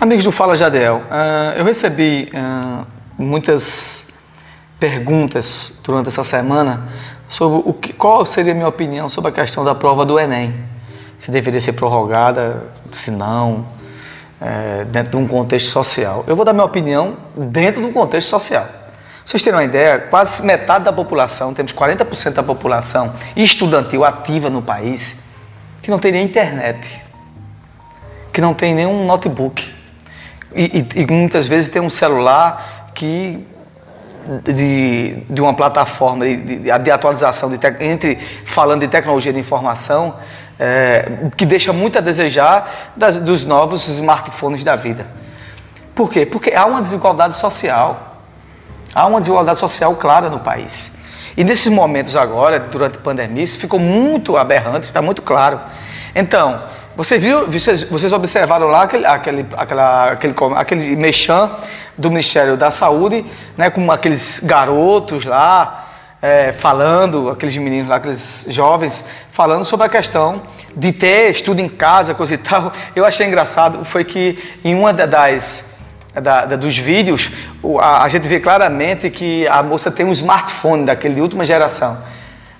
Amigos do Fala Jadel, uh, eu recebi uh, muitas perguntas durante essa semana sobre o que, qual seria a minha opinião sobre a questão da prova do Enem. Se deveria ser prorrogada, se não, é, dentro de um contexto social. Eu vou dar minha opinião dentro de um contexto social. vocês terem uma ideia, quase metade da população, temos 40% da população estudantil ativa no país, que não tem nem internet, que não tem nenhum notebook e, e, e muitas vezes tem um celular que de, de uma plataforma de, de, de atualização de entre falando de tecnologia de informação é, que deixa muito a desejar das, dos novos smartphones da vida. Por quê? Porque há uma desigualdade social. Há uma desigualdade social clara no país. E nesses momentos agora, durante a pandemia, isso ficou muito aberrante, está muito claro. Então, você viu, vocês, vocês observaram lá aquele, aquele, aquela, aquele, aquele mechan do Ministério da Saúde, né, com aqueles garotos lá, é, falando, aqueles meninos lá, aqueles jovens, falando sobre a questão de ter estudo em casa, coisa e tal. Eu achei engraçado, foi que em uma das, da, da, dos vídeos, a, a gente vê claramente que a moça tem um smartphone daquele de última geração.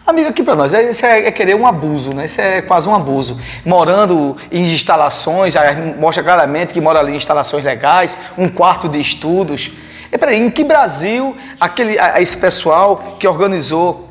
Amigo, aqui para nós, isso é, é, querer um abuso, né? Isso é quase um abuso. Morando em instalações, mostra claramente que mora ali em instalações legais, um quarto de estudos. E peraí, em que Brasil aquele, esse pessoal que organizou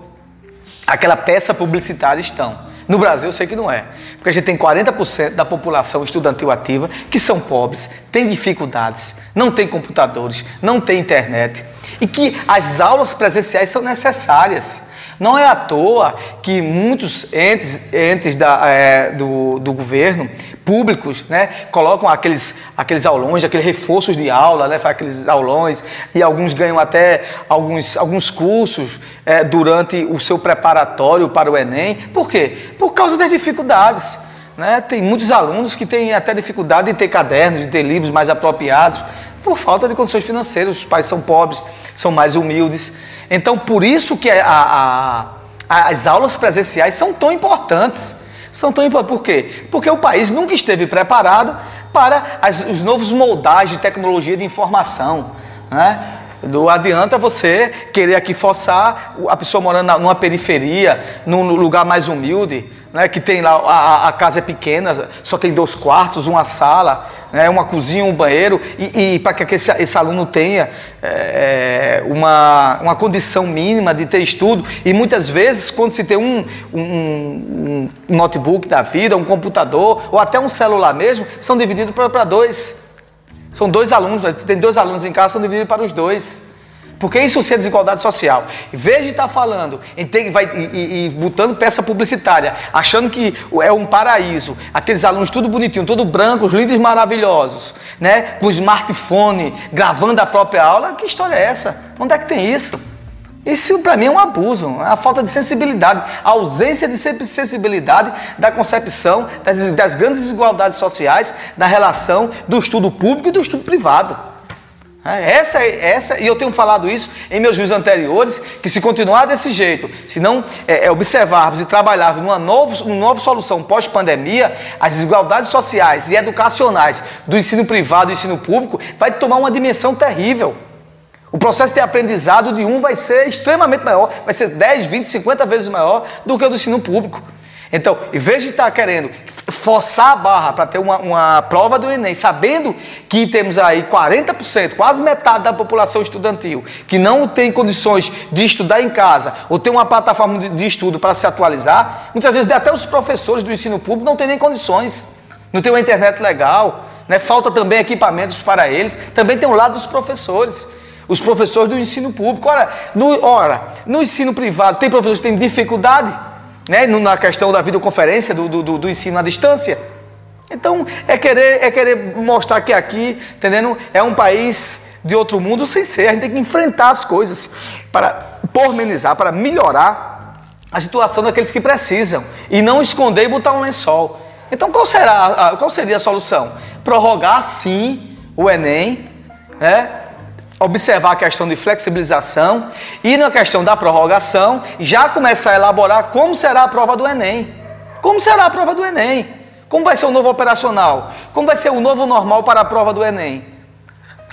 aquela peça publicitária estão? No Brasil eu sei que não é. Porque a gente tem 40% da população estudantil ativa que são pobres, têm dificuldades, não tem computadores, não tem internet. E que as aulas presenciais são necessárias. Não é à toa que muitos entes, entes da, é, do, do governo, públicos, né, colocam aqueles, aqueles aulões, aqueles reforços de aula, né, faz aqueles aulões, e alguns ganham até alguns, alguns cursos é, durante o seu preparatório para o Enem. Por quê? Por causa das dificuldades. Né? Tem muitos alunos que têm até dificuldade de ter cadernos, de ter livros mais apropriados, por falta de condições financeiras. Os pais são pobres, são mais humildes. Então, por isso que a, a, as aulas presenciais são tão importantes. São tão importantes. Por quê? Porque o país nunca esteve preparado para as, os novos moldagens de tecnologia de informação. Né? Não adianta você querer aqui forçar a pessoa morando numa periferia, num lugar mais humilde, né, que tem lá, a, a, casa é pequena, só tem dois quartos, uma sala, né, uma cozinha, um banheiro, e, e para que esse, esse, aluno tenha é, uma, uma condição mínima de ter estudo, e muitas vezes, quando se tem um, um, um notebook da vida, um computador, ou até um celular mesmo, são divididos para dois. São dois alunos, tem dois alunos em casa, são divididos para os dois. Porque isso é desigualdade social. Em vez de estar tá falando tem, vai, e, e, e, botando peça publicitária, achando que é um paraíso, aqueles alunos tudo bonitinho, tudo brancos, lindos e maravilhosos, né? com smartphone, gravando a própria aula, que história é essa? Onde é que tem isso? Isso para mim é um abuso, é a falta de sensibilidade, a ausência de sensibilidade da concepção das, das grandes desigualdades sociais, da relação do estudo público e do estudo privado. É, essa, essa, e eu tenho falado isso em meus vídeos anteriores, que se continuar desse jeito, se não é, é, observarmos e trabalharmos numa, novo, numa nova solução pós-pandemia, as desigualdades sociais e educacionais do ensino privado e ensino público vai tomar uma dimensão terrível. O processo de aprendizado de um vai ser extremamente maior, vai ser 10, 20, 50 vezes maior do que o do ensino público. Então, em vez de estar querendo forçar a barra para ter uma, uma, prova do Enem, sabendo que temos aí 40%, quase metade da população estudantil, que não tem condições de estudar em casa ou ter uma plataforma de, de estudo para se atualizar, muitas vezes até os professores do ensino público não têm nem condições, não tem uma internet legal, né? falta também equipamentos para eles, também tem o lado dos professores. Os professores do ensino público. Ora, no, ora, no ensino privado, tem professores que têm dificuldade né, na questão da videoconferência, do, do, do ensino à distância. Então, é querer, é querer mostrar que aqui, entendendo, é um país de outro mundo sem ser. A gente tem que enfrentar as coisas para pormenizar, para melhorar a situação daqueles que precisam e não esconder e botar um lençol. Então, qual, será, qual seria a solução? Prorrogar, sim, o Enem, né? Observar a questão de flexibilização e na questão da prorrogação já começar a elaborar como será a prova do Enem. Como será a prova do Enem? Como vai ser o novo operacional? Como vai ser o novo normal para a prova do Enem?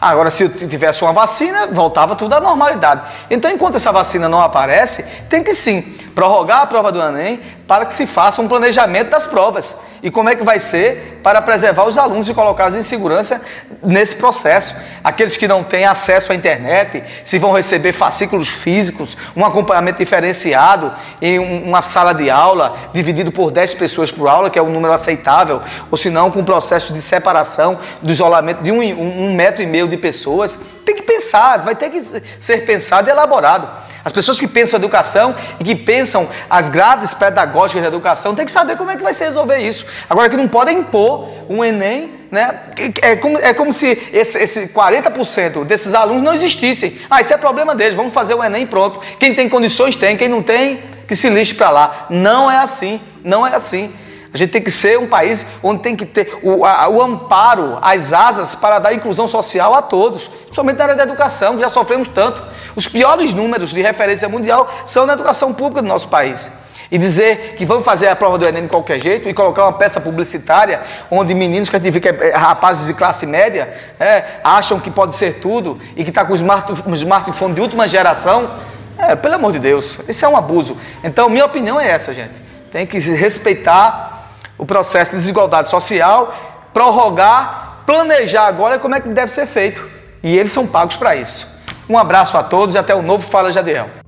Agora, se tivesse uma vacina, voltava tudo à normalidade. Então, enquanto essa vacina não aparece, tem que sim prorrogar a prova do Enem para que se faça um planejamento das provas. E como é que vai ser para preservar os alunos e colocá-los em segurança nesse processo? Aqueles que não têm acesso à internet, se vão receber fascículos físicos, um acompanhamento diferenciado em uma sala de aula, dividido por 10 pessoas por aula, que é um número aceitável, ou se não, com um processo de separação, do isolamento de um, um metro e meio de pessoas. Tem que pensar, vai ter que ser pensado e elaborado. As pessoas que pensam educação e que pensam as grades pedagógicas da educação têm que saber como é que vai se resolver isso. Agora que não podem impor um Enem, né? É como, é como se esse, esse 40% desses alunos não existissem. Ah, isso é problema deles, vamos fazer o Enem pronto. Quem tem condições tem, quem não tem, que se lixe para lá. Não é assim, não é assim. A gente tem que ser um país onde tem que ter o, a, o amparo, as asas para dar inclusão social a todos, principalmente na área da educação, que já sofremos tanto. Os piores números de referência mundial são na educação pública do nosso país. E dizer que vamos fazer a prova do Enem de qualquer jeito e colocar uma peça publicitária onde meninos que a gente vê que é, é rapazes de classe média é, acham que pode ser tudo e que está com um smartphone de última geração, é, pelo amor de Deus, isso é um abuso. Então, minha opinião é essa, gente. Tem que respeitar o processo de desigualdade social, prorrogar, planejar agora como é que deve ser feito. E eles são pagos para isso. Um abraço a todos e até o novo Fala Jadiel.